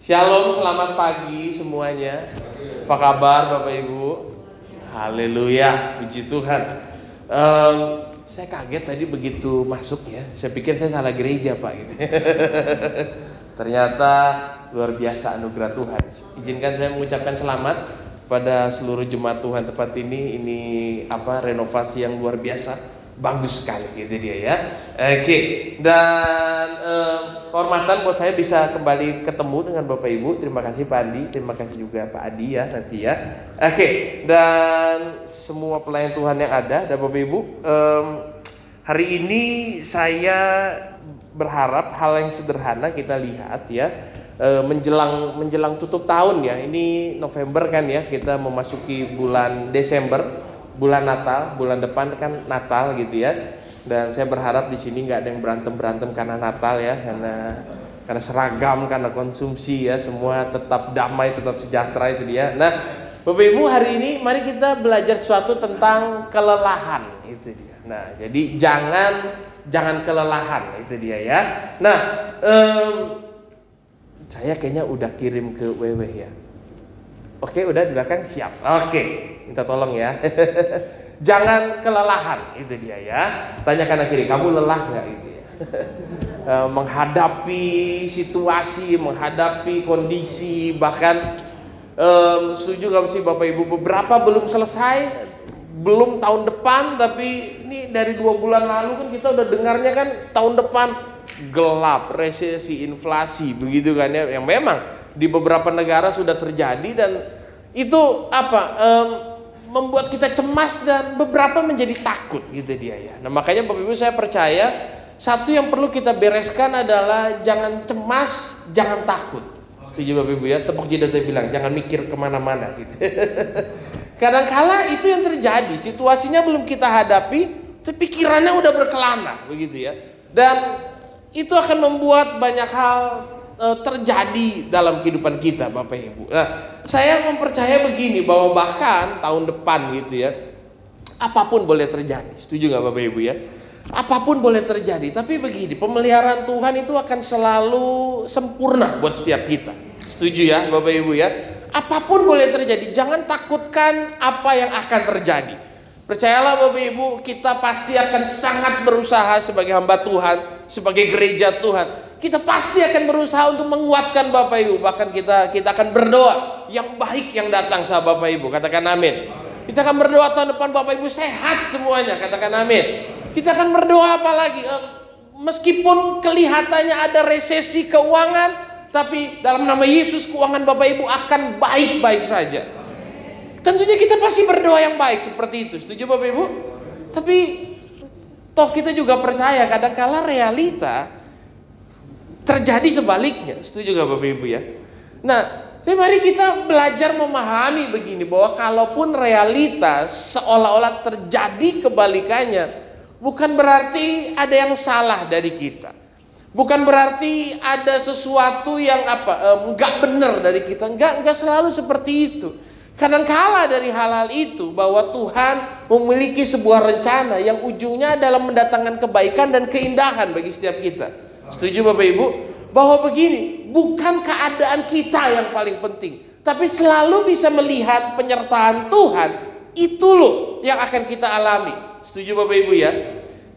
Shalom, selamat pagi semuanya. Apa kabar Bapak Ibu? Haleluya, puji Tuhan. Em, saya kaget tadi begitu masuk ya. Saya pikir saya salah gereja Pak. Gitu. Ternyata luar biasa anugerah Tuhan. Izinkan saya mengucapkan selamat pada seluruh jemaat Tuhan tempat ini. Ini apa renovasi yang luar biasa bagus sekali gitu dia ya. Oke, dan eh, kehormatan buat saya bisa kembali ketemu dengan Bapak Ibu. Terima kasih Pak Andi, terima kasih juga Pak Adi ya nanti ya. Oke, dan semua pelayan Tuhan yang ada dan Bapak Ibu, em, hari ini saya berharap hal yang sederhana kita lihat ya. eh, menjelang menjelang tutup tahun ya. Ini November kan ya, kita memasuki bulan Desember bulan Natal, bulan depan kan Natal gitu ya. Dan saya berharap di sini nggak ada yang berantem berantem karena Natal ya, karena karena seragam, karena konsumsi ya, semua tetap damai, tetap sejahtera itu dia. Nah, Bapak Ibu hari ini mari kita belajar sesuatu tentang kelelahan itu dia. Nah, jadi jangan jangan kelelahan itu dia ya. Nah, em, saya kayaknya udah kirim ke WW ya. Oke, udah di belakang siap. Oke, minta tolong ya. Jangan kelelahan, itu dia ya. Tanya kanan kiri, kamu lelah nggak itu ya? Eh, menghadapi situasi, menghadapi kondisi, bahkan em, setuju nggak sih Bapak Ibu? Beberapa belum selesai, belum tahun depan, tapi ini dari dua bulan lalu kan kita udah dengarnya kan tahun depan gelap, resesi, inflasi, begitu kan ya? Yang memang di beberapa negara sudah terjadi dan itu apa em, membuat kita cemas dan beberapa menjadi takut gitu dia ya. Nah makanya bapak ibu saya percaya satu yang perlu kita bereskan adalah jangan cemas, jangan takut. Setuju bapak ibu ya? Tepuk jidat saya bilang jangan mikir ke mana-mana gitu. Kadangkala itu yang terjadi, situasinya belum kita hadapi, tapi pikirannya udah berkelana begitu ya. Dan itu akan membuat banyak hal terjadi dalam kehidupan kita Bapak Ibu. Nah, saya mempercaya begini bahwa bahkan tahun depan gitu ya, apa pun boleh terjadi. Setuju nggak Bapak Ibu ya? Apa pun boleh terjadi, tapi begini, pemeliharaan Tuhan itu akan selalu sempurna buat setiap kita. Setuju ya Bapak Ibu ya? Apa pun boleh terjadi, jangan takutkan apa yang akan terjadi. Percayalah Bapak Ibu, kita pasti akan sangat berusaha sebagai hamba Tuhan, sebagai gereja Tuhan. Kita pasti akan berusaha untuk menguatkan Bapak Ibu, bahkan kita kita akan berdoa yang baik yang datang sahabat Bapak Ibu. Katakan amin. Kita akan berdoa tahun depan Bapak Ibu sehat semuanya. Katakan amin. Kita akan berdoa apa lagi? Eh, Meskipun kelihatannya ada resesi keuangan, tapi dalam nama Yesus keuangan Bapak Ibu akan baik-baik saja. Tentunya kita pasti berdoa yang baik seperti itu. Setuju Bapak Ibu? Tapi toh kita juga percaya kadang-kala realita terjadi sebaliknya. Setuju gak Bapak Ibu ya? Nah, tapi mari kita belajar memahami begini bahwa kalaupun realitas seolah-olah terjadi kebalikannya, bukan berarti ada yang salah dari kita. Bukan berarti ada sesuatu yang apa nggak benar dari kita. Nggak nggak selalu seperti itu. Kadangkala dari hal-hal itu bahwa Tuhan memiliki sebuah rencana yang ujungnya adalah mendatangkan kebaikan dan keindahan bagi setiap kita. Setuju Bapak Ibu? Bahwa begini, bukan keadaan kita yang paling penting, tapi selalu bisa melihat penyertaan Tuhan. Itu loh yang akan kita alami. Setuju Bapak Ibu ya?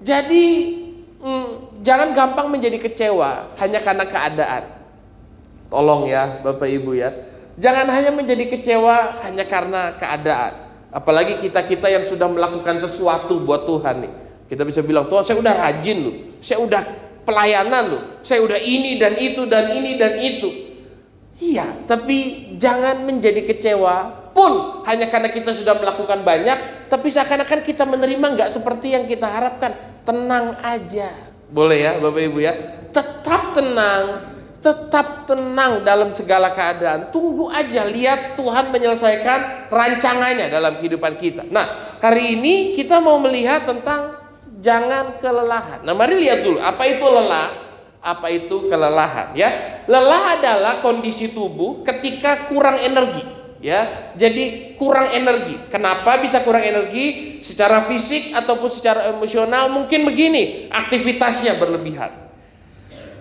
Jadi hmm, jangan gampang menjadi kecewa hanya karena keadaan. Tolong ya Bapak Ibu ya. Jangan hanya menjadi kecewa hanya karena keadaan. Apalagi kita-kita yang sudah melakukan sesuatu buat Tuhan nih. Kita bisa bilang, Tuhan saya udah rajin loh. Saya udah pelayanan loh. Saya udah ini dan itu dan ini dan itu. Iya, tapi jangan menjadi kecewa pun hanya karena kita sudah melakukan banyak, tapi seakan-akan kita menerima nggak seperti yang kita harapkan. Tenang aja. Boleh ya Bapak Ibu ya? Tetap tenang, tetap tenang dalam segala keadaan. Tunggu aja lihat Tuhan menyelesaikan rancangannya dalam kehidupan kita. Nah, hari ini kita mau melihat tentang jangan kelelahan. Nah, mari lihat dulu apa itu lelah, apa itu kelelahan ya. Lelah adalah kondisi tubuh ketika kurang energi ya. Jadi kurang energi. Kenapa bisa kurang energi? Secara fisik ataupun secara emosional mungkin begini, aktivitasnya berlebihan.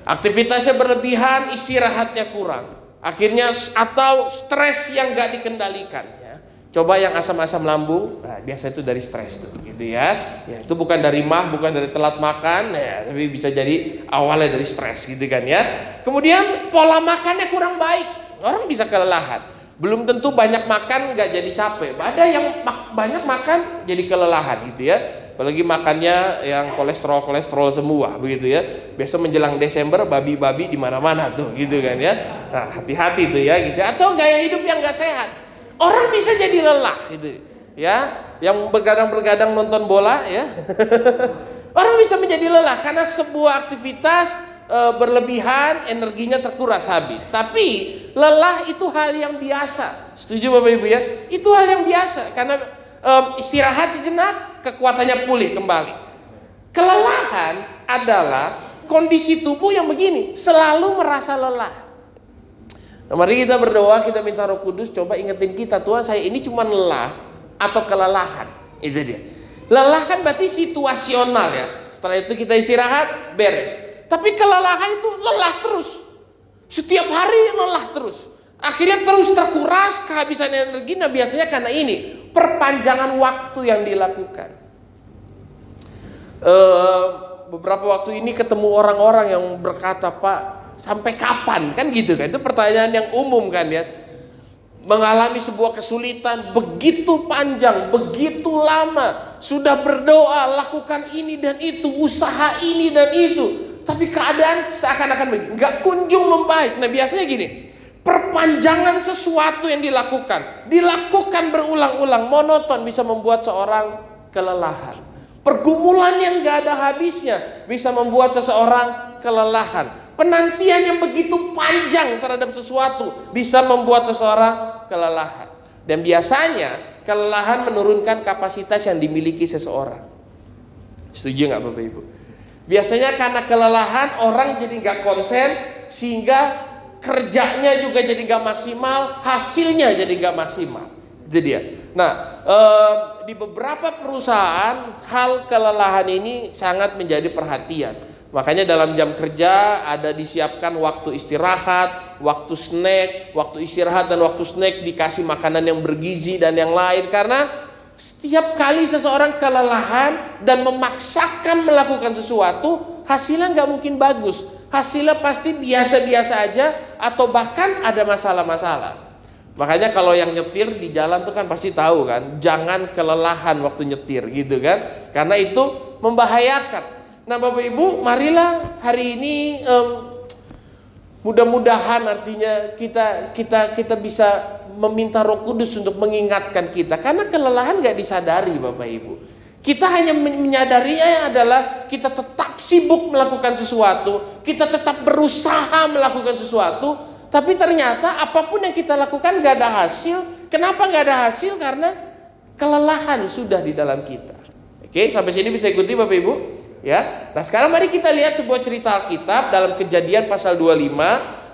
Aktivitasnya berlebihan, istirahatnya kurang. Akhirnya atau stres yang gak dikendalikan. Ya. Coba yang asam-asam lambung, nah, biasa itu dari stres tuh, gitu ya. ya. Itu bukan dari mah, bukan dari telat makan, ya, tapi bisa jadi awalnya dari stres, gitu kan ya. Kemudian pola makannya kurang baik, orang bisa kelelahan. Belum tentu banyak makan nggak jadi capek. Ada yang banyak makan jadi kelelahan, gitu ya apalagi makannya yang kolesterol kolesterol semua begitu ya biasa menjelang Desember babi-babi di mana-mana tuh gitu kan ya nah hati-hati tuh ya gitu atau gaya hidup yang nggak sehat orang bisa jadi lelah gitu ya. Yang bergadang-bergadang nonton bola ya. Orang bisa menjadi lelah karena sebuah aktivitas e, berlebihan energinya terkuras habis. Tapi lelah itu hal yang biasa. Setuju bapak ibu ya? Itu hal yang biasa karena um, istirahat sejenak, kekuatannya pulih kembali. Kelelahan adalah kondisi tubuh yang begini, selalu merasa lelah. Nah, mari kita berdoa, kita minta Roh Kudus coba ingetin kita, Tuhan saya ini cuma lelah atau kelelahan. Itu dia. Lelah kan berarti situasional ya. Setelah itu kita istirahat, beres. Tapi kelelahan itu lelah terus. Setiap hari lelah terus. Akhirnya terus terkuras kehabisan energi. Nah biasanya karena ini perpanjangan waktu yang dilakukan. Uh, beberapa waktu ini ketemu orang-orang yang berkata, Pak, sampai kapan? Kan gitu kan? Itu pertanyaan yang umum kan ya. Mengalami sebuah kesulitan begitu panjang, begitu lama, sudah berdoa, lakukan ini dan itu, usaha ini dan itu, tapi keadaan seakan-akan nggak kunjung membaik. Nah biasanya gini, Perpanjangan sesuatu yang dilakukan, dilakukan berulang-ulang, monoton bisa membuat seorang kelelahan. Pergumulan yang gak ada habisnya bisa membuat seseorang kelelahan. Penantian yang begitu panjang terhadap sesuatu bisa membuat seseorang kelelahan. Dan biasanya kelelahan menurunkan kapasitas yang dimiliki seseorang. Setuju nggak Bapak Ibu? Biasanya karena kelelahan orang jadi nggak konsen sehingga kerjanya juga jadi gak maksimal, hasilnya jadi gak maksimal. Itu dia. Nah, e, di beberapa perusahaan hal kelelahan ini sangat menjadi perhatian. Makanya dalam jam kerja ada disiapkan waktu istirahat, waktu snack, waktu istirahat dan waktu snack dikasih makanan yang bergizi dan yang lain karena setiap kali seseorang kelelahan dan memaksakan melakukan sesuatu, hasilnya nggak mungkin bagus hasilnya pasti biasa-biasa aja atau bahkan ada masalah-masalah. Makanya kalau yang nyetir di jalan tuh kan pasti tahu kan, jangan kelelahan waktu nyetir gitu kan, karena itu membahayakan. Nah Bapak Ibu, marilah hari ini um, mudah-mudahan artinya kita kita kita bisa meminta Roh Kudus untuk mengingatkan kita, karena kelelahan nggak disadari Bapak Ibu. Kita hanya menyadarinya adalah kita tetap sibuk melakukan sesuatu, kita tetap berusaha melakukan sesuatu, tapi ternyata apa pun yang kita lakukan gak ada hasil. Kenapa gak ada hasil? Karena kelelahan sudah di dalam kita. Oke, sampai sini bisa ikuti Bapak Ibu? Ya. Nah, sekarang mari kita lihat sebuah cerita Alkitab dalam Kejadian pasal 25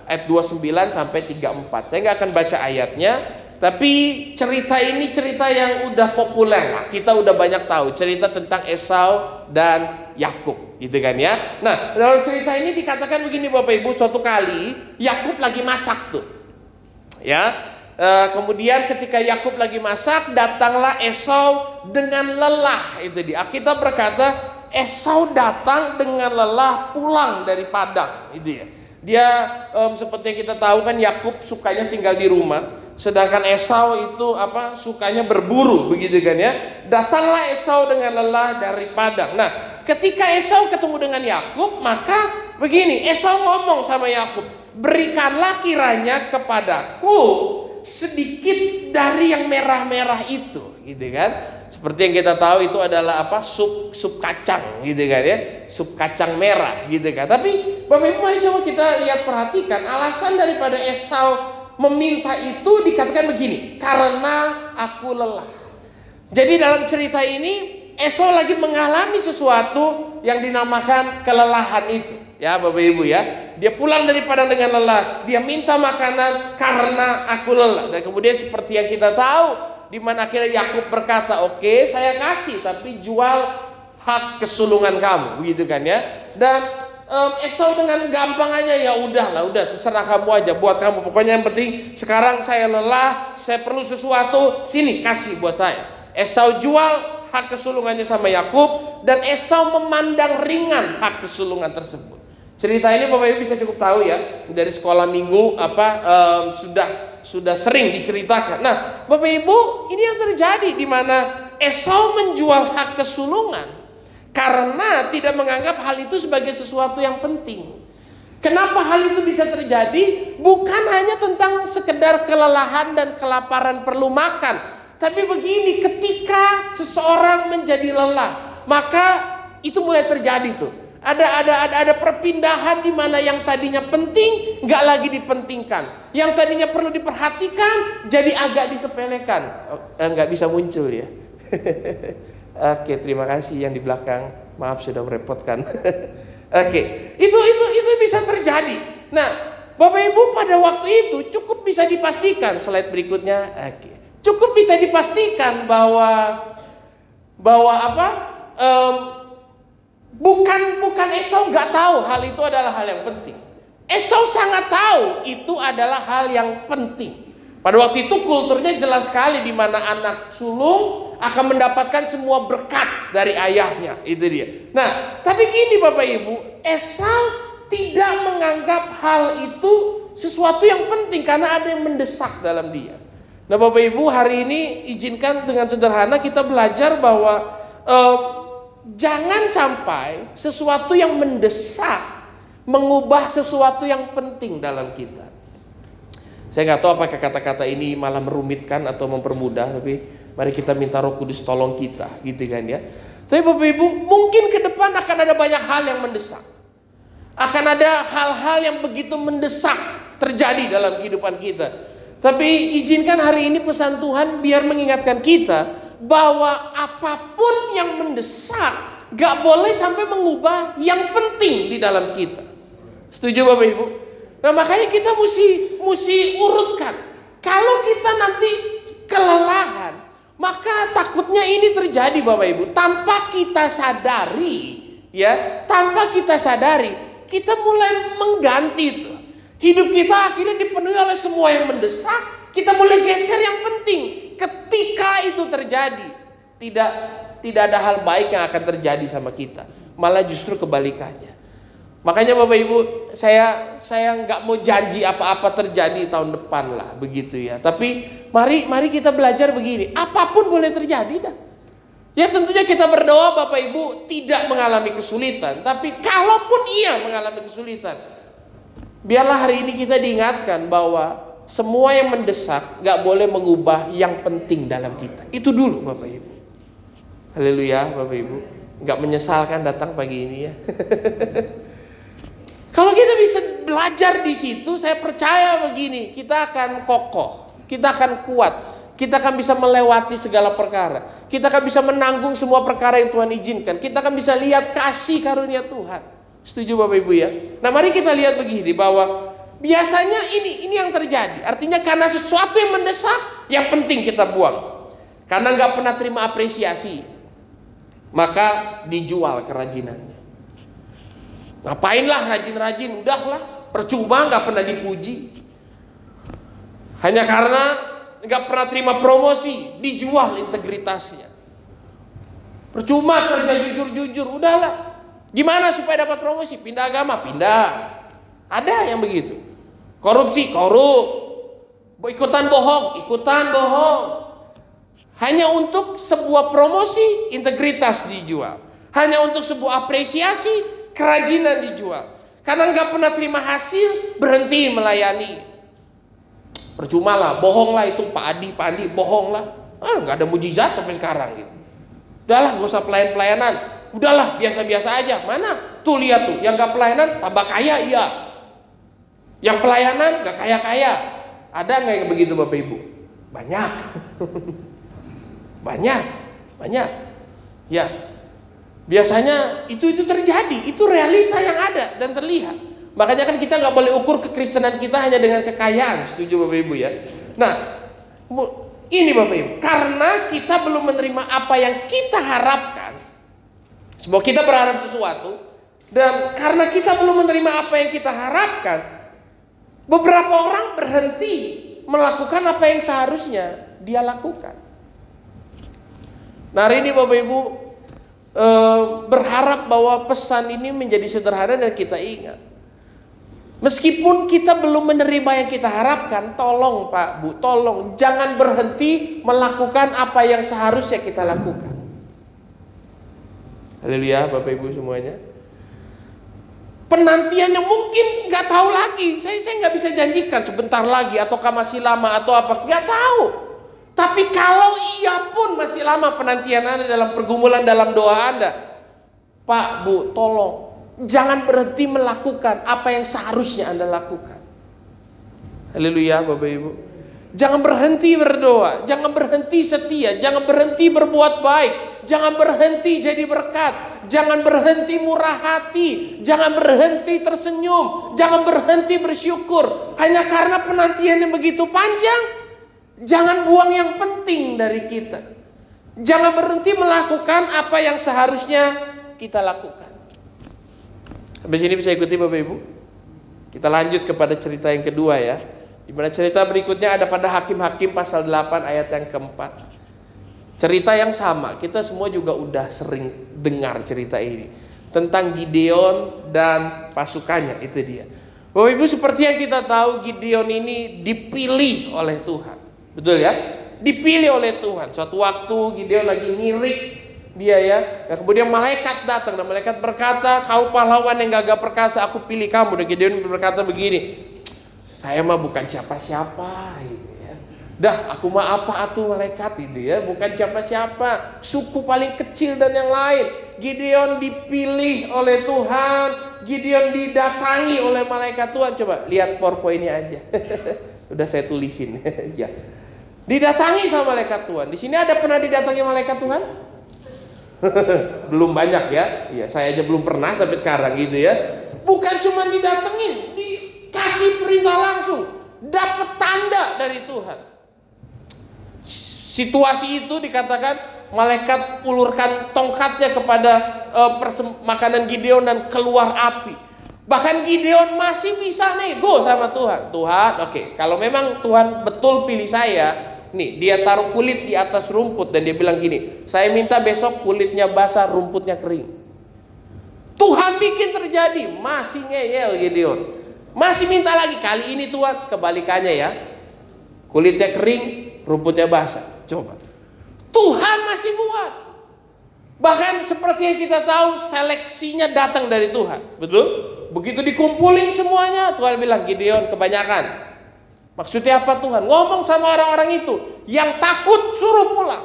ayat 29 sampai 34. Saya nggak akan baca ayatnya, tapi cerita ini cerita yang udah populer lah. Kita udah banyak tahu cerita tentang Esau dan Yakub, gitu kan ya. Nah, dalam cerita ini dikatakan begini Bapak Ibu, suatu kali Yakub lagi masak tuh. Ya. E, kemudian ketika Yakub lagi masak, datanglah Esau dengan lelah. Itu dia. Kita berkata, Esau datang dengan lelah pulang dari padang, itu ya. Dia um, seperti yang kita tahu kan Yakub sukanya tinggal di rumah Sedangkan Esau itu apa sukanya berburu begitu kan ya. Datanglah Esau dengan lelah dari padang. Nah, ketika Esau ketemu dengan Yakub, maka begini, Esau ngomong sama Yakub, "Berikanlah kiranya kepadaku sedikit dari yang merah-merah itu." Gitu kan? Seperti yang kita tahu itu adalah apa? Sup sup kacang gitu kan ya. Sup kacang merah gitu kan. Tapi Bapak Ibu mari coba kita lihat perhatikan alasan daripada Esau meminta itu dikatakan begini, karena aku lelah. Jadi dalam cerita ini Esau lagi mengalami sesuatu yang dinamakan kelelahan itu. Ya Bapak Ibu ya. Dia pulang dari padang dengan lelah. Dia minta makanan karena aku lelah. Dan kemudian seperti yang kita tahu. Di mana akhirnya Yakub berkata, oke okay, saya kasih tapi jual hak kesulungan kamu. Begitu kan ya. Dan um, Esau dengan gampang aja ya udahlah, udah terserah kamu aja buat kamu. Pokoknya yang penting sekarang saya lelah, saya perlu sesuatu, sini kasih buat saya. Esau jual hak kesulungannya sama Yakub dan Esau memandang ringan hak kesulungan tersebut. Cerita ini Bapak Ibu bisa cukup tahu ya dari sekolah minggu apa um, sudah sudah sering diceritakan. Nah, Bapak Ibu, ini yang terjadi di mana Esau menjual hak kesulungan karena tidak menganggap hal itu sebagai sesuatu yang penting. Kenapa hal itu bisa terjadi? Bukan hanya tentang sekedar kelelahan dan kelaparan perlu makan, tapi begini, ketika seseorang menjadi lelah, maka itu mulai terjadi tuh. Ada ada ada ada perpindahan di mana yang tadinya penting nggak lagi dipentingkan, yang tadinya perlu diperhatikan jadi agak disepelekan, eh, nggak bisa muncul ya. Oke, terima kasih yang di belakang. Maaf sudah merepotkan. Oke, itu itu itu bisa terjadi. Nah, Bapak Ibu pada waktu itu cukup bisa dipastikan slide berikutnya. Oke, cukup bisa dipastikan bahwa bahwa apa? Um, bukan bukan Esau nggak tahu hal itu adalah hal yang penting. Esau sangat tahu itu adalah hal yang penting. Pada waktu itu kulturnya jelas sekali di mana anak sulung akan mendapatkan semua berkat dari ayahnya. Itu dia. Nah, tapi gini Bapak Ibu, Esau tidak menganggap hal itu sesuatu yang penting karena ada yang mendesak dalam dia. Nah, Bapak Ibu, hari ini izinkan dengan sederhana kita belajar bahwa eh, jangan sampai sesuatu yang mendesak mengubah sesuatu yang penting dalam kita. Saya nggak tahu apakah kata-kata ini malah merumitkan atau mempermudah, tapi Mari kita minta Roh Kudus tolong kita, gitu kan ya. Tapi Bapak Ibu, mungkin ke depan akan ada banyak hal yang mendesak. Akan ada hal-hal yang begitu mendesak terjadi dalam kehidupan kita. Tapi izinkan hari ini pesan Tuhan biar mengingatkan kita bahwa apa pun yang mendesak gak boleh sampai mengubah yang penting di dalam kita. Setuju Bapak Ibu? Nah makanya kita mesti mesti urutkan. Kalau kita nanti kelelahan, maka takutnya ini terjadi Bapak Ibu tanpa kita sadari ya, tanpa kita sadari kita mulai mengganti itu. Hidup kita akhirnya dipenuhi oleh semua yang mendesak, kita mulai geser yang penting. Ketika itu terjadi, tidak tidak ada hal baik yang akan terjadi sama kita, malah justru kebalikannya. Makanya Bapak Ibu, saya saya nggak mau janji apa-apa terjadi tahun depan lah, begitu ya. Tapi mari mari kita belajar begini, apa pun boleh terjadi dah. Ya tentunya kita berdoa Bapak Ibu tidak mengalami kesulitan, tapi kalaupun ia mengalami kesulitan, biarlah hari ini kita diingatkan bahwa semua yang mendesak nggak boleh mengubah yang penting dalam kita. Itu dulu Bapak Ibu. Haleluya Bapak Ibu. Nggak menyesalkan datang pagi ini ya. Kalau kita bisa belajar di situ, saya percaya begini, kita akan kokoh, kita akan kuat, kita akan bisa melewati segala perkara, kita akan bisa menanggung semua perkara yang Tuhan izinkan, kita akan bisa lihat kasih karunia Tuhan. Setuju Bapak Ibu ya? Nah mari kita lihat begini bahwa biasanya ini ini yang terjadi. Artinya karena sesuatu yang mendesak, yang penting kita buang. Karena nggak pernah terima apresiasi, maka dijual kerajinannya. Ngapainlah rajin-rajin, udahlah, percuma nggak pernah dipuji. Hanya karena nggak pernah terima promosi, dijual integritasnya. Percuma kerja jujur-jujur, udahlah. Gimana supaya dapat promosi? Pindah agama, pindah. Ada yang begitu. Korupsi, korup. Ikutan bohong, ikutan bohong. Hanya untuk sebuah promosi, integritas dijual. Hanya untuk sebuah apresiasi, kerajinan dijual. Karena nggak pernah terima hasil, berhenti melayani. Percuma lah, bohong lah itu Pak Adi, Pak Adi, bohong lah. Ah, nggak ada mujizat sampai sekarang gitu. Udahlah, nggak usah pelayan-pelayanan. Udahlah, biasa-biasa aja. Mana? Tuh lihat tuh, yang nggak pelayanan tambah kaya iya. Yang pelayanan nggak kaya-kaya. Ada nggak yang begitu Bapak Ibu? Banyak. banyak, banyak. Ya, Biasanya itu itu terjadi, itu realita yang ada dan terlihat. Makanya kan kita nggak boleh ukur kekristenan kita hanya dengan kekayaan, setuju Bapak Ibu ya. Nah, ini Bapak Ibu, karena kita belum menerima apa yang kita harapkan, semua kita berharap sesuatu, Dan karena kita belum menerima apa yang kita harapkan, beberapa orang berhenti melakukan apa yang seharusnya dia lakukan. Nah hari ini Bapak Ibu eh, berharap bahwa pesan ini menjadi sederhana dan kita ingat. Meskipun kita belum menerima yang kita harapkan, tolong Pak Bu, tolong jangan berhenti melakukan apa yang seharusnya kita lakukan. Haleluya Bapak Ibu semuanya penantian yang mungkin nggak tahu lagi. Saya saya nggak bisa janjikan sebentar lagi ataukah masih lama atau apa nggak tahu. Tapi kalau iya pun masih lama penantian Anda dalam pergumulan dalam doa Anda, Pak Bu, tolong jangan berhenti melakukan apa yang seharusnya Anda lakukan. Haleluya Bapak Ibu. Jangan berhenti berdoa, jangan berhenti setia, jangan berhenti berbuat baik, jangan berhenti jadi berkat, jangan berhenti murah hati, jangan berhenti tersenyum, jangan berhenti bersyukur. Hanya karena penantian yang begitu panjang, jangan buang yang penting dari kita. Jangan berhenti melakukan apa yang seharusnya kita lakukan. Habis ini bisa ikuti Bapak Ibu? Kita lanjut kepada cerita yang kedua ya. Di mana cerita berikutnya ada pada Hakim-Hakim pasal 8 ayat yang keempat. Cerita yang sama, kita semua juga udah sering dengar cerita ini tentang Gideon dan pasukannya, itu dia. Bapak Ibu seperti yang kita tahu Gideon ini dipilih oleh Tuhan. Betul ya? Dipilih oleh Tuhan. Suatu waktu Gideon lagi ngirik dia ya. Nah, kemudian malaikat datang dan malaikat berkata, "Kau pahlawan yang gagah perkasa, aku pilih kamu." Dan Gideon berkata begini, saya mah bukan siapa-siapa gitu ya. Dah, aku mah apa atuh malaikat itu ya, bukan siapa-siapa, suku paling kecil dan yang lain. Gideon dipilih oleh Tuhan, Gideon didatangi oleh malaikat Tuhan. Coba lihat PowerPoint ini aja. Udah saya tulisin ya. Didatangi sama malaikat Tuhan. Di sini ada pernah didatangi malaikat Tuhan? belum banyak ya. Iya, saya aja belum pernah tapi sekarang gitu ya. Bukan cuma didatengin, di kasih perintah langsung, dapat tanda dari Tuhan. Situasi itu dikatakan malaikat ulurkan tongkatnya kepada uh, makanan Gideon dan keluar api. Bahkan Gideon masih bisa nego sama Tuhan. Tuhan, oke, okay, kalau memang Tuhan betul pilih saya, nih dia taruh kulit di atas rumput dan dia bilang gini, saya minta besok kulitnya basah, rumputnya kering. Tuhan bikin terjadi, masih ngeyel Gideon. Masih minta lagi kali ini Tuhan kebalikannya ya. Kulitnya kering, rumputnya basah. Coba. Tuhan masih buat. Bahkan seperti yang kita tahu seleksinya datang dari Tuhan. Betul? Begitu dikumpulin semuanya, Tuhan bilang Gideon kebanyakan. Maksudnya apa Tuhan? Ngomong sama orang-orang itu yang takut suruh pulang.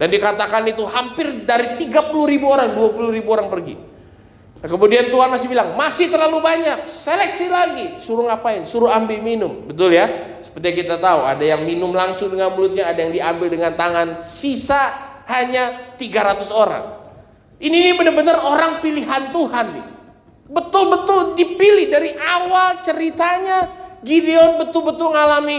Dan dikatakan itu hampir dari 30 ribu orang, 20 ribu orang pergi. Nah, kemudian Tuhan masih bilang, masih terlalu banyak, seleksi lagi. Suruh ngapain? Suruh ambil minum. Betul ya? Seperti kita tahu, ada yang minum langsung dengan mulutnya, ada yang diambil dengan tangan. Sisa hanya 300 orang. Ini ini benar-benar orang pilihan Tuhan nih. Betul-betul dipilih dari awal ceritanya. Gideon betul-betul ngalami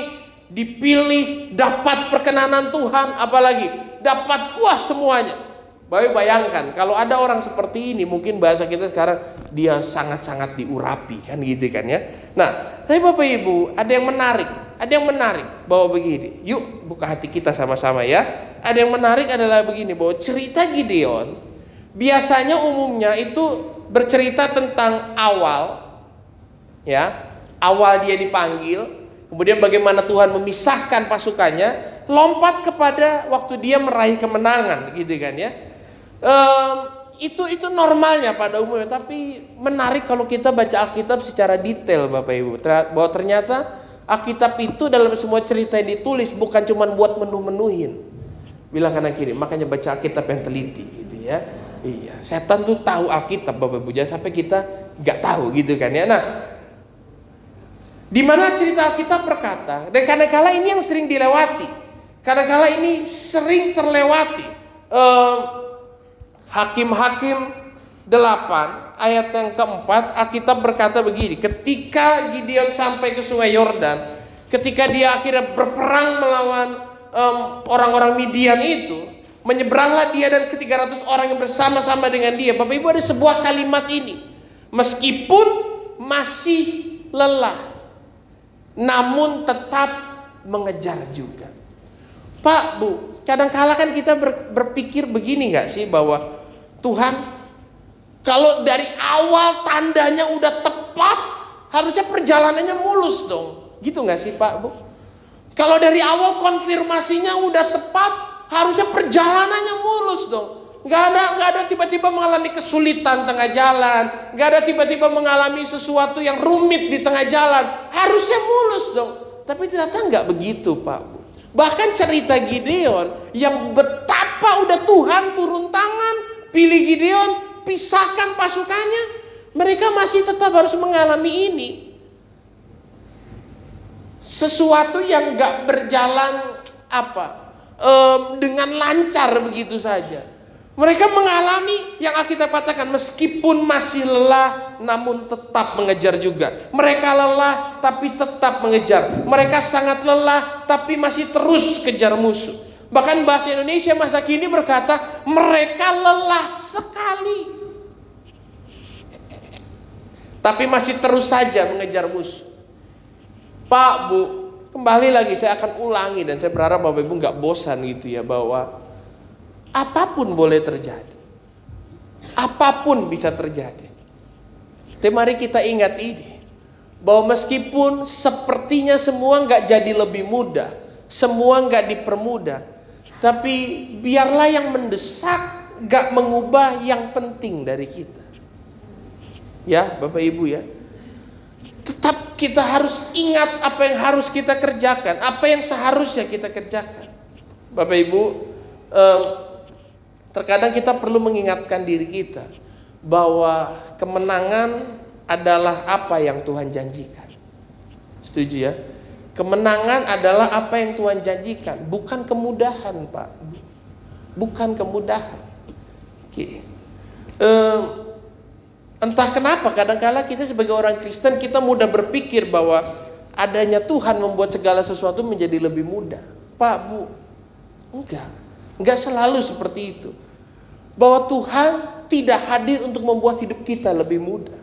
dipilih, dapat perkenanan Tuhan, apalagi dapat kuah semuanya. Bapak bayangkan kalau ada orang seperti ini mungkin bahasa kita sekarang dia sangat-sangat diurapi kan gitu kan ya. Nah, tapi Bapak Ibu ada yang menarik, ada yang menarik bahwa begini. Yuk buka hati kita sama-sama ya. Ada yang menarik adalah begini bahwa cerita Gideon biasanya umumnya itu bercerita tentang awal ya, awal dia dipanggil, kemudian bagaimana Tuhan memisahkan pasukannya, lompat kepada waktu dia meraih kemenangan gitu kan ya um, itu itu normalnya pada umumnya tapi menarik kalau kita baca Alkitab secara detail Bapak Ibu. Bahwa ternyata Alkitab itu dalam semua cerita yang ditulis bukan cuma buat menu-menuhin bilang kanan kiri makanya baca Alkitab yang teliti gitu ya. Iya setan tuh tahu Alkitab Bapak Ibu. Jangan sampai kita nggak tahu gitu kan ya. Nah di mana cerita Alkitab berkata dan kadang-kala ini yang sering dilewati. Kadang-kala ini sering terlewati. Um, Hakim-hakim 8 ayat yang keempat Alkitab berkata begini ketika Gideon sampai ke sungai Yordan ketika dia akhirnya berperang melawan orang-orang um, Midian itu Menyeberanglah dia dan ketiga ratus orang yang bersama-sama dengan dia. Bapak Ibu ada sebuah kalimat ini. Meskipun masih lelah. Namun tetap mengejar juga. Pak, Bu, kadang-kala kan kita berpikir begini nggak sih bahwa Tuhan kalau dari awal tandanya udah tepat harusnya perjalanannya mulus dong. Gitu nggak sih Pak, Bu? Kalau dari awal konfirmasinya udah tepat, harusnya perjalanannya mulus dong. Gak ada, gak ada tiba-tiba mengalami kesulitan tengah jalan, gak ada tiba-tiba mengalami sesuatu yang rumit di tengah jalan. Harusnya mulus dong. Tapi ternyata nggak begitu, Pak. Bahkan cerita Gideon yang betapa udah Tuhan turun tangan, pilih Gideon, pisahkan pasukannya, mereka masih tetap harus mengalami ini sesuatu yang gak berjalan apa um, dengan lancar begitu saja. Mereka mengalami yang kita katakan meskipun masih lelah namun tetap mengejar juga. Mereka lelah tapi tetap mengejar. Mereka sangat lelah tapi masih terus kejar musuh. Bahkan bahasa Indonesia masa kini berkata mereka lelah sekali. Tapi masih terus saja mengejar musuh. Pak, Bu, kembali lagi saya akan ulangi dan saya berharap Bapak Ibu nggak bosan gitu ya bahwa apa pun boleh terjadi. Apa pun bisa terjadi. Tapi mari kita ingat ini bahwa meskipun sepertinya semua nggak jadi lebih mudah, semua nggak dipermudah, tapi biarlah yang mendesak nggak mengubah yang penting dari kita. Ya, Bapak Ibu ya tetap kita harus ingat apa yang harus kita kerjakan, apa yang seharusnya kita kerjakan. Bapak Ibu, eh, terkadang kita perlu mengingatkan diri kita bahwa kemenangan adalah apa yang Tuhan janjikan. Setuju ya? Kemenangan adalah apa yang Tuhan janjikan, bukan kemudahan, Pak. Bukan kemudahan. Oke. Um, Entah kenapa kadang-kala kita sebagai orang Kristen kita mudah berpikir bahwa adanya Tuhan membuat segala sesuatu menjadi lebih mudah. Pak, Bu, enggak. Enggak selalu seperti itu. Bahwa Tuhan tidak hadir untuk membuat hidup kita lebih mudah.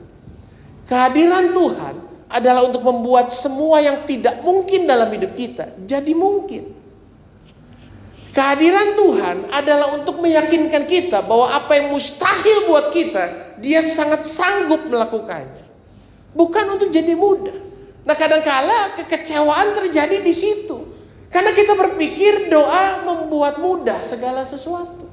Kehadiran Tuhan adalah untuk membuat semua yang tidak mungkin dalam hidup kita jadi mungkin. Kehadiran Tuhan adalah untuk meyakinkan kita bahwa apa yang mustahil buat kita, dia sangat sanggup melakukannya. Bukan untuk jadi mudah. Nah kadangkala kekecewaan terjadi di situ. Karena kita berpikir doa membuat mudah segala sesuatu.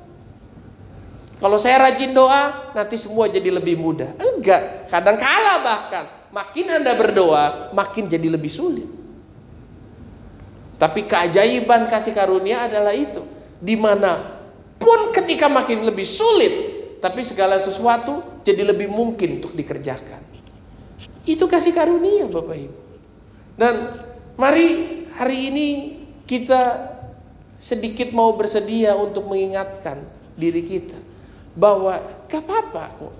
Kalau saya rajin doa, nanti semua jadi lebih mudah. Enggak, kadangkala bahkan makin Anda berdoa, makin jadi lebih sulit. Tapi keajaiban kasih karunia adalah itu. Di mana pun ketika makin lebih sulit, tapi segala sesuatu jadi lebih mungkin untuk dikerjakan. Itu kasih karunia Bapak Ibu. Dan mari hari ini kita sedikit mau bersedia untuk mengingatkan diri kita bahwa gak apa-apa kok.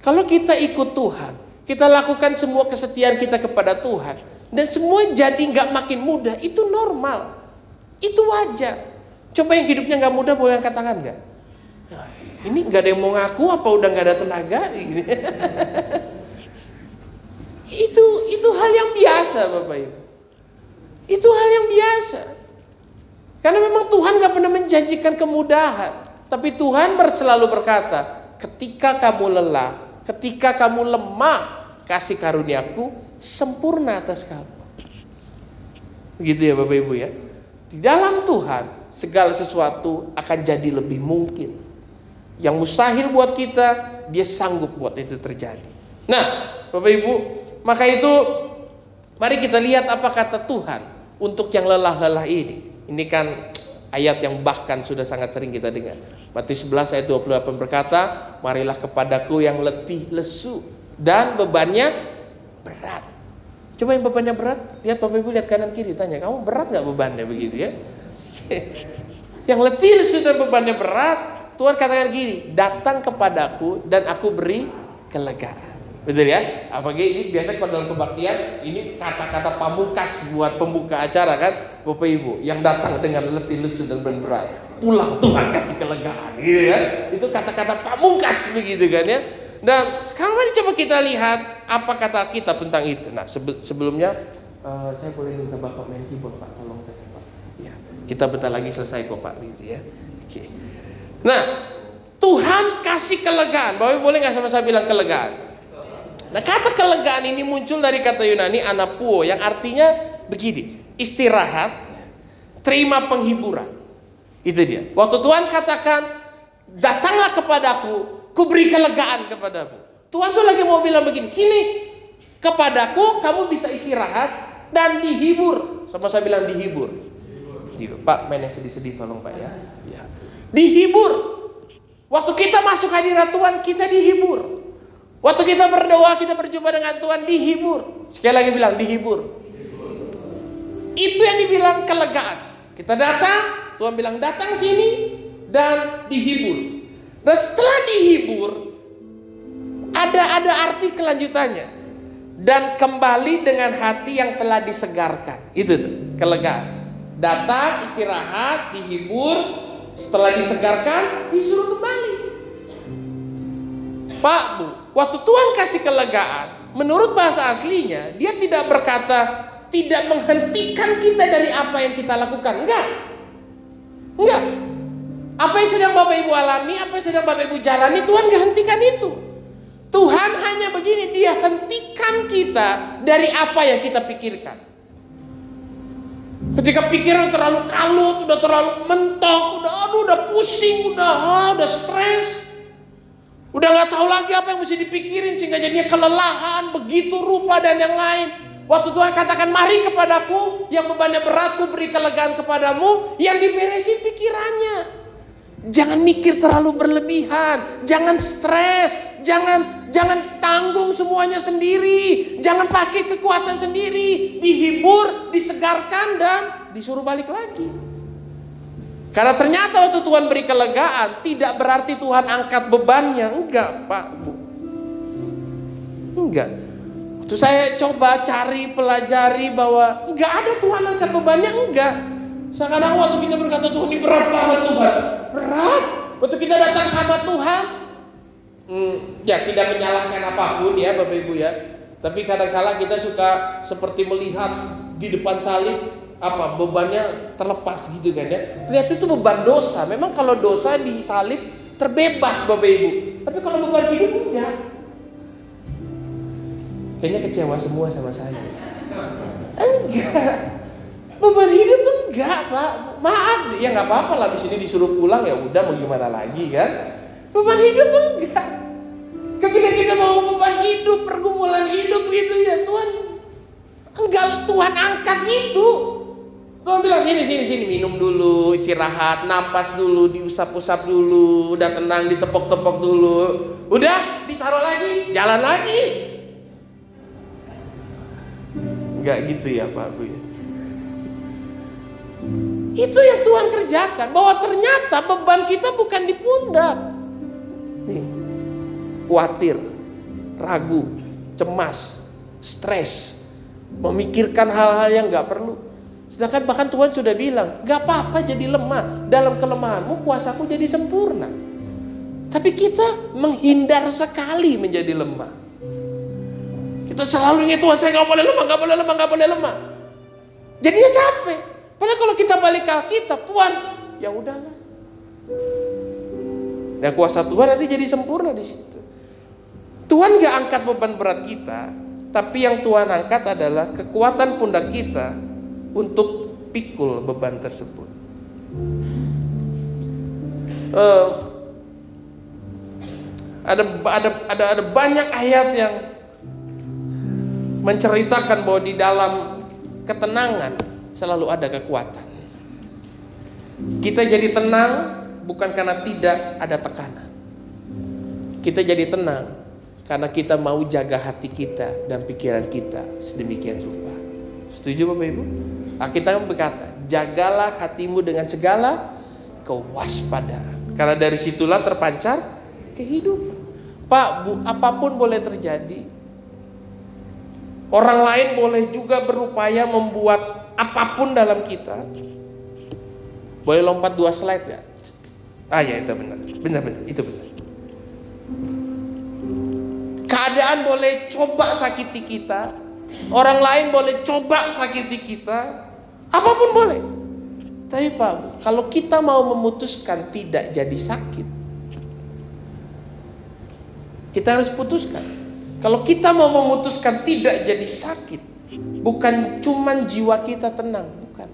Kalau kita ikut Tuhan, kita lakukan semua kesetiaan kita kepada Tuhan, dan semua jadi nggak makin mudah itu normal. Itu wajar. Coba yang hidupnya nggak mudah boleh angkat tangan nggak? Nah, ini nggak ada yang mau ngaku apa udah nggak ada tenaga? Itu itu hal yang biasa bapak ibu. Itu hal yang biasa. Karena memang Tuhan nggak pernah menjanjikan kemudahan. Tapi Tuhan selalu berkata ketika kamu lelah ketika kamu lemah kasih karuniaku sempurna atas kamu. Begitu ya Bapak Ibu ya. Di dalam Tuhan segala sesuatu akan jadi lebih mungkin. Yang mustahil buat kita, dia sanggup buat itu terjadi. Nah, Bapak Ibu, maka itu mari kita lihat apa kata Tuhan untuk yang lelah-lelah ini. Ini kan ayat yang bahkan sudah sangat sering kita dengar. Matius 11 ayat 28 berkata, "Marilah kepadaku yang letih lesu dan bebannya berat." Coba yang bebannya berat, lihat Bapak Ibu lihat kanan kiri tanya, kamu berat nggak bebannya begitu ya? yang letih sudah bebannya berat, Tuhan katakan gini, datang kepadaku dan aku beri kelegaan. Betul ya? Apalagi ini biasa kalau dalam kebaktian ini kata-kata pamungkas buat pembuka acara kan, Bapak Ibu yang datang dengan letih lesu dan berat. Pulang Tuhan kasih kelegaan, gitu kan? Itu kata-kata pamungkas begitu kan ya. Dan sekarang mari coba kita lihat apa kata kita tentang itu. Nah sebelumnya uh, saya boleh minta Bapak main keyboard Pak, tolong saya Pak. Ya, kita bentar lagi selesai kok Pak Rizi ya. Oke. Nah Tuhan kasih kelegaan. Bapak boleh nggak sama saya bilang kelegaan? Nah kata kelegaan ini muncul dari kata Yunani anapuo yang artinya begini, istirahat, terima penghiburan. Itu dia. Waktu Tuhan katakan, datanglah kepadaku, ku beri kelegaan kepadamu. Tuhan tuh lagi mau bilang begini, sini kepadaku kamu bisa istirahat dan dihibur. Sama saya bilang dihibur. dihibur. Pak main yang sedih-sedih tolong Pak ya. ya. Dihibur. Waktu kita masuk hadirat Tuhan kita dihibur. Waktu kita berdoa, kita berjumpa dengan Tuhan dihibur. Sekali lagi bilang dihibur. Itu yang dibilang kelegaan. Kita datang, Tuhan bilang datang sini dan dihibur. Dan setelah dihibur, ada ada arti kelanjutannya. Dan kembali dengan hati yang telah disegarkan. Itu tuh, kelegaan. Datang, istirahat, dihibur, setelah disegarkan, disuruh kembali. Pak, Bu, waktu Tuhan kasih kelegaan, menurut bahasa aslinya, dia tidak berkata tidak menghentikan kita dari apa yang kita lakukan. Enggak. Enggak. Apa yang sedang Bapak Ibu alami, apa yang sedang Bapak Ibu jalani, Tuhan gak hentikan itu. Tuhan hanya begini, dia hentikan kita dari apa yang kita pikirkan. Ketika pikiran terlalu kalut, udah terlalu mentok, udah aduh, udah pusing, udah ah, udah stres, Udah nggak tahu lagi apa yang mesti dipikirin sehingga jadinya kelelahan, begitu rupa dan yang lain. Waktu Tuhan katakan mari kepadaku yang bebannya beratku beri kelegaan kepadamu yang diberesin pikirannya. Jangan mikir terlalu berlebihan, jangan stres, jangan jangan tanggung semuanya sendiri, jangan pakai kekuatan sendiri, dihibur, disegarkan dan disuruh balik lagi. Karena ternyata waktu Tuhan beri kelegaan tidak berarti Tuhan angkat bebannya. Enggak, Pak, Bu. Enggak. Waktu saya coba cari, pelajari bahwa enggak ada Tuhan angkat bebannya, enggak. Sekarang waktu kita berkata Tuhan ini berat banget Tuhan. Berat. Waktu kita datang sama Tuhan. Hmm, ya tidak menyalahkan apa pun ya Bapak Ibu ya. Tapi kadang-kala kita suka seperti melihat di depan salib apa bebannya terlepas gitu kan ya. Ternyata itu beban dosa. Memang kalau dosa disalib terbebas Bapak Ibu. Tapi kalau beban hidup enggak. Kayaknya kecewa semua sama saya. Enggak. Beban hidup enggak, Pak. Maaf, ya nggak apa-apa lah di sini disuruh pulang ya udah mau gimana lagi kan. Beban hidup enggak. Ketika kita mau beban hidup, pergumulan hidup gitu ya Tuhan enggak Tuhan angkat gitu. Tuhan bilang sini sini sini minum dulu, istirahat, napas dulu, diusap-usap dulu, udah tenang, ditepok-tepok dulu. Udah, ditaruh lagi, jalan lagi. Enggak gitu ya Pak Bu ya. Itu yang Tuhan kerjakan, bahwa ternyata beban kita bukan di pundak. Nih, khawatir, ragu, cemas, stres, memikirkan hal-hal yang nggak perlu Sedangkan bahkan Tuhan sudah bilang, gak apa-apa jadi lemah. Dalam kelemahanmu kuasaku jadi sempurna. Tapi kita menghindar sekali menjadi lemah. Kita selalu ingin Tuhan saya gak boleh lemah, gak boleh lemah, gak boleh lemah. Jadinya capek. Padahal kalau kita balik ke Alkitab, Tuhan, ya udahlah. Dan kuasa Tuhan nanti jadi sempurna di situ. Tuhan gak angkat beban berat kita, tapi yang Tuhan angkat adalah kekuatan pundak kita untuk pikul beban tersebut. Uh, ada ada ada ada banyak ayat yang menceritakan bahwa di dalam ketenangan selalu ada kekuatan. Kita jadi tenang bukan karena tidak ada tekanan. Kita jadi tenang karena kita mau jaga hati kita dan pikiran kita sedemikian rupa. Setuju Bapak Ibu? Alkitab berkata, jagalah hatimu dengan segala kewaspadaan. Karena dari situlah terpancar kehidupan. Pak, Bu, apa pun boleh terjadi. Orang lain boleh juga berupaya membuat apa pun dalam kita. Boleh lompat dua slide ya? Ah ya itu benar, benar benar itu benar. Keadaan boleh coba sakiti kita, orang lain boleh coba sakiti kita, apa pun boleh. Tapi Pak, kalau kita mau memutuskan tidak jadi sakit, kita harus putuskan. Kalau kita mau memutuskan tidak jadi sakit, bukan cuman jiwa kita tenang, bukan.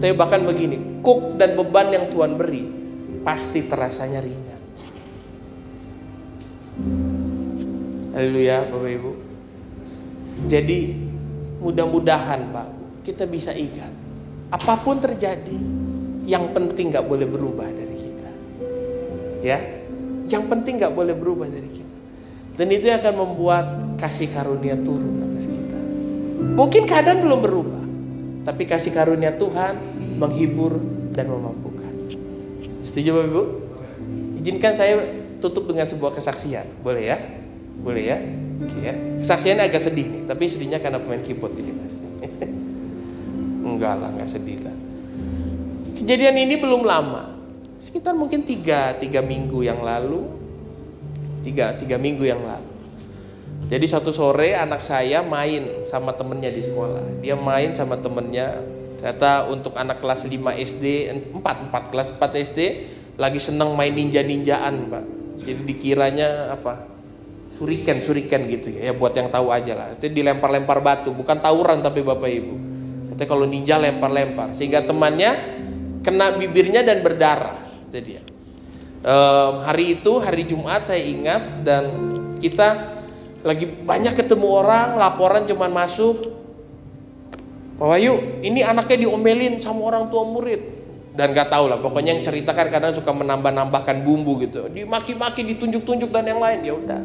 Tapi bahkan begini, kuk dan beban yang Tuhan beri pasti terasanya ringan. Haleluya Bapak Ibu. Jadi mudah-mudahan Pak kita bisa ingat apa pun terjadi yang penting nggak boleh berubah dari kita. Ya, yang penting nggak boleh berubah dari kita. Dan itu akan membuat kasih karunia turun atas kita. Mungkin keadaan belum berubah, tapi kasih karunia Tuhan menghibur dan memampukan. Setuju Bapak Ibu? Izinkan saya tutup dengan sebuah kesaksian. Boleh ya? Boleh ya? Oke ya. Kesaksiannya agak sedih nih, tapi sedihnya karena pemain keyboard ini pasti. enggak lah, enggak sedih lah. Kejadian ini belum lama, sekitar mungkin tiga, tiga minggu yang lalu, tiga, tiga minggu yang lalu. Jadi satu sore anak saya main sama temennya di sekolah. Dia main sama temennya. Ternyata untuk anak kelas 5 SD, 4, 4 kelas 4 SD lagi seneng main ninja-ninjaan, Pak. Jadi dikiranya apa? Suriken, suriken gitu ya. Ya buat yang tahu aja lah. Itu dilempar-lempar batu, bukan tawuran tapi Bapak Ibu. Tapi kalau ninja lempar-lempar sehingga temannya kena bibirnya dan berdarah. Jadi ya. Um, hari itu hari Jumat saya ingat dan kita lagi banyak ketemu orang, laporan cuman masuk. Pak Wahyu, ini anaknya diomelin sama orang tua murid. Dan gak tahu lah, pokoknya yang ceritakan kadang suka menambah-nambahkan bumbu gitu. Dimaki-maki, ditunjuk-tunjuk dan yang lain, ya udah.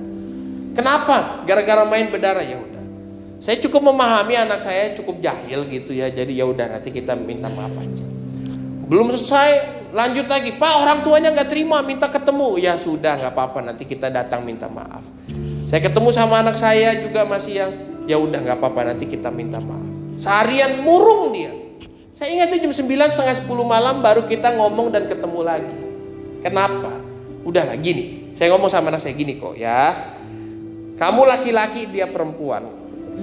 Kenapa? Gara-gara main berdarah ya udah. Saya cukup memahami anak saya cukup jahil gitu ya. Jadi ya udah nanti kita minta maaf aja. Belum selesai, lanjut lagi. Pak orang tuanya nggak terima, minta ketemu. Ya sudah nggak apa-apa, nanti kita datang minta maaf. Saya ketemu sama anak saya juga masih yang ya udah nggak apa-apa nanti kita minta maaf. Seharian murung dia. Saya ingat itu jam 9 setengah 10 malam baru kita ngomong dan ketemu lagi. Kenapa? Udah lah gini. Saya ngomong sama anak saya gini kok ya. Kamu laki-laki dia perempuan.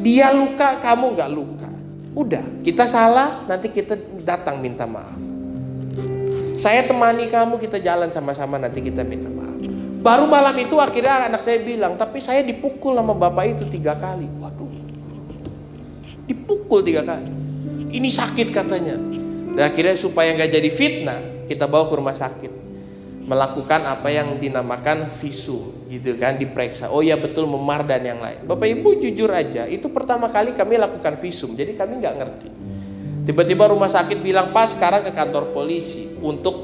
Dia luka kamu nggak luka. Udah kita salah nanti kita datang minta maaf. Saya temani kamu kita jalan sama-sama nanti kita minta maaf. Baru malam itu akhirnya anak saya bilang, tapi saya dipukul sama bapak itu tiga kali. Waduh, dipukul tiga kali. Ini sakit katanya. Dan akhirnya supaya nggak jadi fitnah, kita bawa ke rumah sakit. Melakukan apa yang dinamakan visu, gitu kan, diperiksa. Oh ya betul memar dan yang lain. Bapak ibu jujur aja, itu pertama kali kami lakukan visum, jadi kami nggak ngerti. Tiba-tiba rumah sakit bilang, pas sekarang ke kantor polisi untuk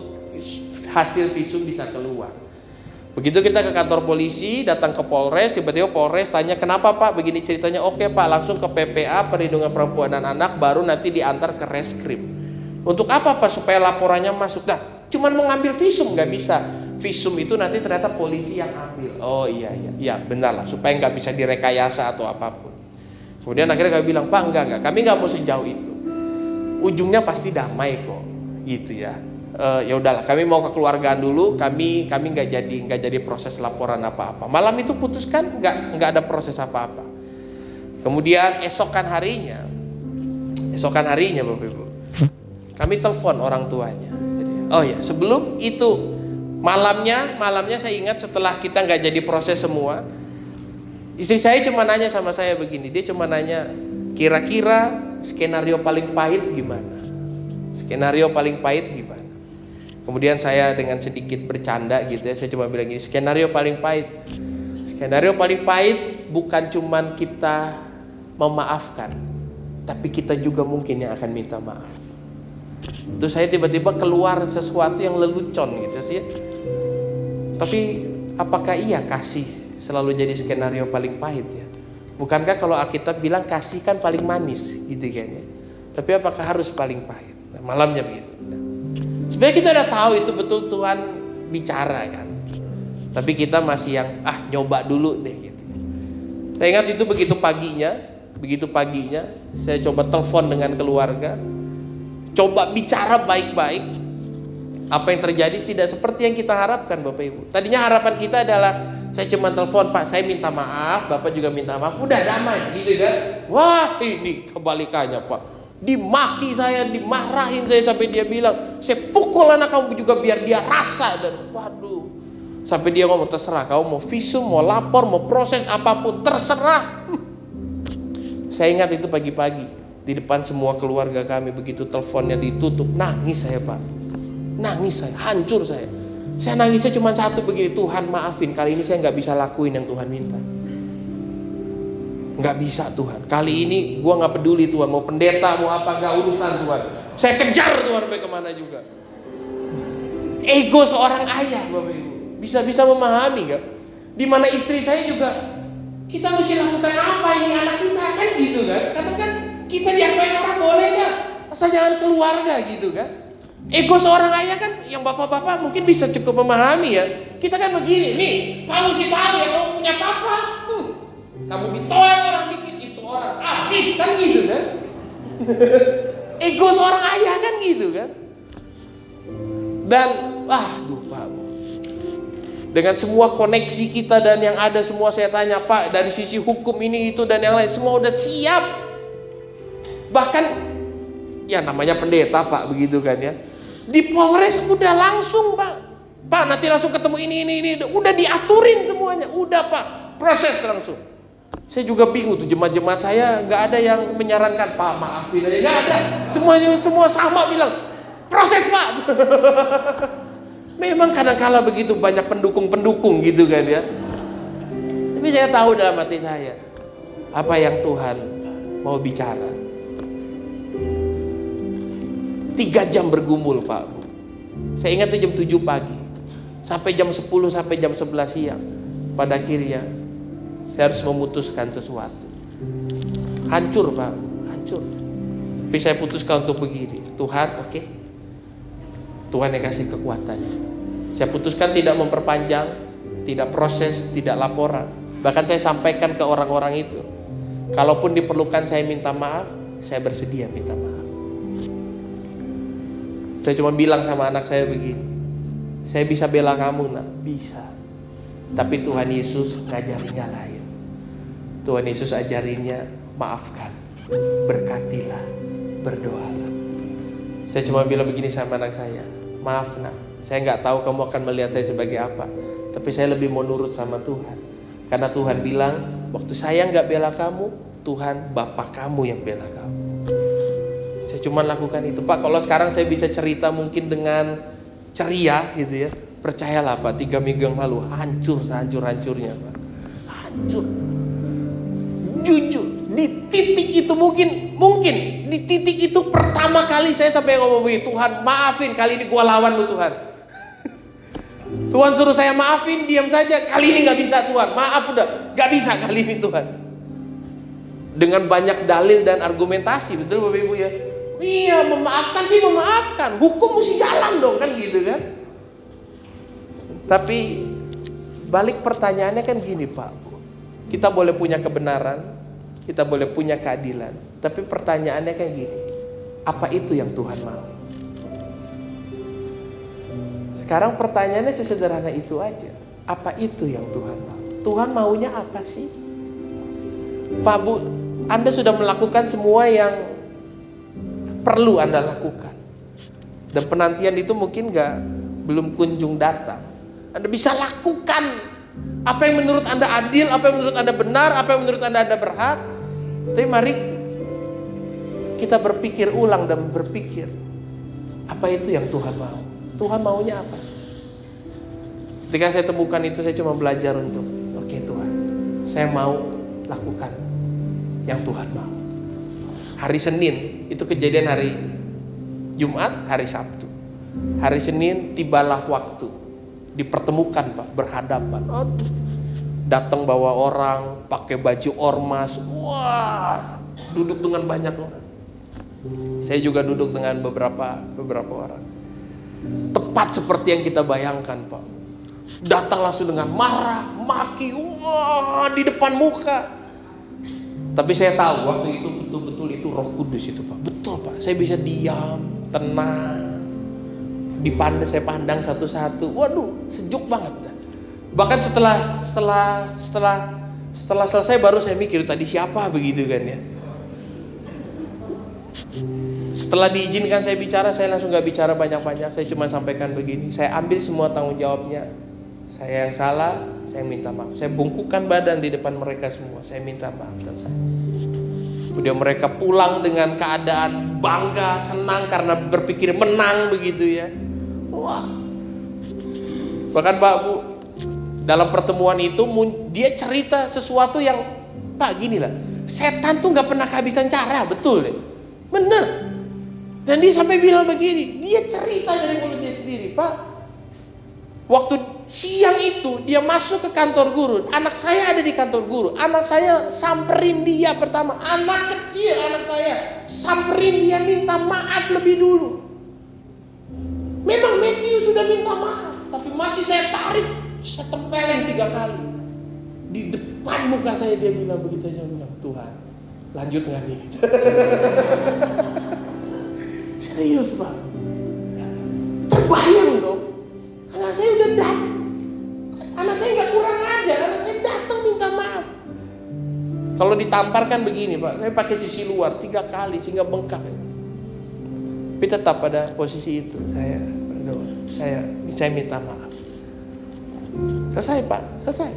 hasil visum bisa keluar. Begitu kita ke kantor polisi, datang ke Polres, tiba-tiba Polres tanya kenapa Pak begini ceritanya. Oke Pak, langsung ke PPA Perlindungan Perempuan dan Anak, baru nanti diantar ke reskrim. Untuk apa Pak? Supaya laporannya masuk. Nah, cuman mengambil visum nggak bisa. Visum itu nanti ternyata polisi yang ambil. Oh iya iya, iya benar lah. Supaya nggak bisa direkayasa atau apa pun. Kemudian akhirnya kami bilang Pak enggak enggak, kami nggak mau sejauh itu. Ujungnya pasti damai kok, gitu ya uh, ya udahlah kami mau kekeluargaan dulu kami kami nggak jadi nggak jadi proses laporan apa-apa. Malam itu putuskan nggak nggak ada proses apa-apa. Kemudian esokan harinya esokan harinya bapak ibu kami telepon orang tuanya. Oh ya sebelum itu malamnya malamnya saya ingat setelah kita nggak jadi proses semua istri saya cuma nanya sama saya begini dia cuma nanya kira-kira skenario paling pahit gimana? Skenario paling pahit gimana Kemudian saya dengan sedikit bercanda gitu ya, saya cuma bilang gini, skenario paling pahit. Skenario paling pahit bukan cuman kita memaafkan, tapi kita juga mungkin yang akan minta maaf. Terus saya tiba-tiba keluar sesuatu yang lelucon gitu ya. Tapi apakah iya kasih selalu jadi skenario paling pahit ya? Bukankah kalau Alkitab bilang kasih kan paling manis gitu kan ya? Tapi apakah harus paling pahit? Nah, malamnya begitu. Sebenarnya kita udah tahu itu betul Tuhan bicara kan. Tapi kita masih yang ah nyoba dulu deh gitu. Saya ingat itu begitu paginya, begitu paginya saya coba telepon dengan keluarga, coba bicara baik-baik. Apa yang terjadi tidak seperti yang kita harapkan Bapak Ibu. Tadinya harapan kita adalah saya cuma telepon Pak, saya minta maaf, Bapak juga minta maaf, udah damai gitu kan. Wah ini kebalikannya Pak. Dimaki saya, dimarahin saya sampai dia bilang, saya pukul anak kamu juga biar dia rasa dan waduh. Sampai dia ngomong terserah, kamu mau visum, mau lapor, mau proses apa pun terserah. Saya ingat itu pagi-pagi di depan semua keluarga kami begitu teleponnya ditutup, nangis saya Pak. Nangis saya, hancur saya. Saya nangisnya cuma satu begini, Tuhan maafin kali ini saya nggak bisa lakuin yang Tuhan minta nggak bisa Tuhan. Kali ini gue nggak peduli Tuhan mau pendeta mau apa nggak urusan Tuhan. Saya kejar Tuhan sampai ke mana juga. Ego seorang ayah bapak ibu bisa-bisa memahami kan. Di mana istri saya juga kita mesti lakukan apa ini anak kita kan gitu kan. Karena kan kita diapain orang boleh nggak asal jangan keluarga gitu kan. Ego seorang ayah kan yang bapak-bapak mungkin bisa cukup memahami ya. Kita kan begini, nih kamu sih tahu ya kamu punya papa, kamu ditolak orang dikit itu orang habis kan gitu kan. Ego seorang ayah kan gitu kan. Dan wah Pak dengan semua koneksi kita dan yang ada semua saya tanya Pak dari sisi hukum ini itu dan yang lain semua udah siap. Bahkan ya namanya pendeta Pak begitu kan ya. Di Polres udah langsung Pak. Pak nanti langsung ketemu ini ini ini udah diaturin semuanya. Udah Pak proses langsung. Saya juga bingung tuh jemaat-jemaat saya nggak ada yang menyarankan Pak maafin aja nggak ada. Semuanya semua sama bilang proses Pak. Memang kadang-kala begitu banyak pendukung-pendukung gitu kan ya. Tapi saya tahu dalam hati saya apa yang Tuhan mau bicara. Tiga jam bergumul Pak Saya ingat itu jam 7 pagi Sampai jam 10 sampai jam 11 siang Pada akhirnya saya harus memutuskan sesuatu. Hancur Pak, hancur. Tapi saya putuskan untuk begini. Tuhan, oke. Okay. Tuhan yang kasih kekuatannya. Saya putuskan tidak memperpanjang, tidak proses, tidak laporan. Bahkan saya sampaikan ke orang-orang itu. Kalaupun diperlukan saya minta maaf, saya bersedia minta maaf. Saya cuma bilang sama anak saya begini. Saya bisa bela kamu nak, bisa. Tapi Tuhan Yesus ngajarinnya lain. Tuhan Yesus ajarinnya maafkan, berkatilah, berdoalah. Saya cuma bilang begini sama anak saya, maaf nak, saya nggak tahu kamu akan melihat saya sebagai apa, tapi saya lebih mau nurut sama Tuhan. Karena Tuhan bilang, waktu saya nggak bela kamu, Tuhan Bapak kamu yang bela kamu. Saya cuma lakukan itu, Pak. Kalau sekarang saya bisa cerita mungkin dengan ceria gitu ya, percayalah Pak, tiga minggu yang lalu hancur sehancur-hancurnya Pak, hancur jujur di titik itu mungkin mungkin di titik itu pertama kali saya sampai ngomong begini Tuhan maafin kali ini gua lawan lu Tuhan. Tuhan suruh saya maafin diam saja kali ini nggak bisa Tuhan. Maaf udah nggak bisa kali ini Tuhan. Dengan banyak dalil dan argumentasi betul bapak ibu ya? Iya memaafkan sih memaafkan. Hukum mesti jalan dong kan gitu kan? Tapi balik pertanyaannya kan gini pak kita boleh punya kebenaran, kita boleh punya keadilan. Tapi pertanyaannya kayak gini, apa itu yang Tuhan mau? Sekarang pertanyaannya sesederhana itu aja. Apa itu yang Tuhan mau? Tuhan maunya apa sih? Pak Bu, Anda sudah melakukan semua yang perlu Anda lakukan. Dan penantian itu mungkin gak belum kunjung datang. Anda bisa lakukan apa yang menurut Anda adil, apa yang menurut Anda benar, apa yang menurut Anda Anda berhak. Tapi mari kita berpikir ulang dan berpikir apa itu yang Tuhan mau. Tuhan maunya apa Ketika saya temukan itu saya cuma belajar untuk oke okay, Tuhan, saya mau lakukan yang Tuhan mau. Hari Senin itu kejadian hari Jumat, hari Sabtu. Hari Senin tibalah waktu dipertemukan Pak, berhadapan. Aduh. Datang bawa orang, pakai baju ormas. Wah, duduk dengan banyak orang. Saya juga duduk dengan beberapa beberapa orang. Tepat seperti yang kita bayangkan, Pak. Datang langsung dengan marah, maki, wah di depan muka. Tapi saya tahu waktu itu betul-betul itu Roh Kudus itu Pak. Betul Pak. Saya bisa diam, tenang. Dipandang saya pandang satu-satu. Waduh, sejuk banget. Bahkan setelah setelah setelah setelah selesai baru saya mikir tadi siapa begitu kan ya. Setelah diizinkan saya bicara, saya langsung nggak bicara banyak-banyak. Saya cuma sampaikan begini. Saya ambil semua tanggung jawabnya. Saya yang salah, saya minta maaf. Saya bungkukan badan di depan mereka semua. Saya minta maaf selesai. Kemudian mereka pulang dengan keadaan bangga, senang karena berpikir menang begitu ya. Wah. Bahkan Pak Bu, dalam pertemuan itu dia cerita sesuatu yang Pak gini lah. Setan tuh nggak pernah kehabisan cara, betul deh. Bener. Dan dia sampai bilang begini, dia cerita dari mulut dia sendiri, Pak. Waktu siang itu dia masuk ke kantor guru, anak saya ada di kantor guru, anak saya samperin dia pertama, anak kecil anak saya samperin dia minta maaf lebih dulu. Memang Matthew sudah minta maaf, tapi masih saya tarik, saya tempelin tiga kali. Di depan muka saya dia bilang begitu, saya bilang Tuhan, lanjut nggak nih? Serius pak. Terbayang dong. Anak saya udah datang. Anak saya nggak kurang aja. Anak saya datang minta maaf. Kalau ditamparkan begini pak, saya pakai sisi luar tiga kali sehingga bengkak. Tapi tetap pada posisi itu saya berdoa. Saya saya minta maaf. Selesai pak, selesai.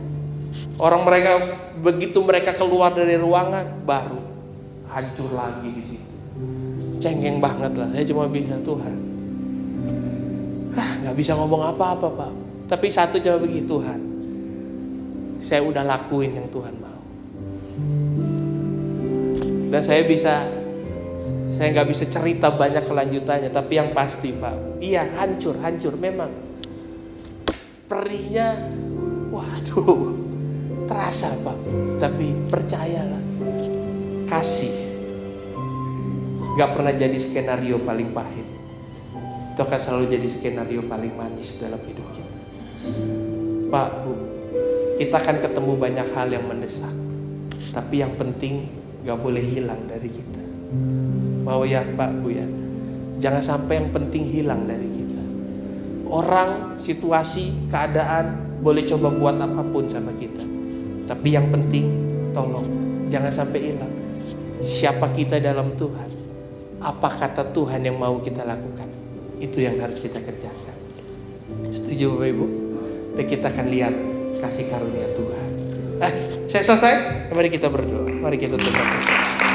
Orang mereka begitu mereka keluar dari ruangan baru hancur lagi di situ cengeng banget lah. Saya cuma bisa Tuhan. Ah, nggak bisa ngomong apa-apa pak. Tapi satu cuma begitu Tuhan. Saya udah lakuin yang Tuhan mau. Dan saya bisa, saya nggak bisa cerita banyak kelanjutannya. Tapi yang pasti pak, iya hancur, hancur memang. Perihnya, waduh, terasa pak. Tapi percayalah, kasih gak pernah jadi skenario paling pahit. Itu akan selalu jadi skenario paling manis dalam hidup kita. Pak, Bu, kita akan ketemu banyak hal yang mendesak. Tapi yang penting gak boleh hilang dari kita. Mau ya Pak, Bu ya. Jangan sampai yang penting hilang dari kita. Orang, situasi, keadaan boleh coba buat apa pun sama kita. Tapi yang penting tolong jangan sampai hilang. Siapa kita dalam Tuhan apa kata Tuhan yang mau kita lakukan. Itu yang harus kita kerjakan. Setuju Bapak Ibu? Dan kita akan lihat kasih karunia Tuhan. Eh, saya selesai. Mari kita berdoa. Mari kita tutup.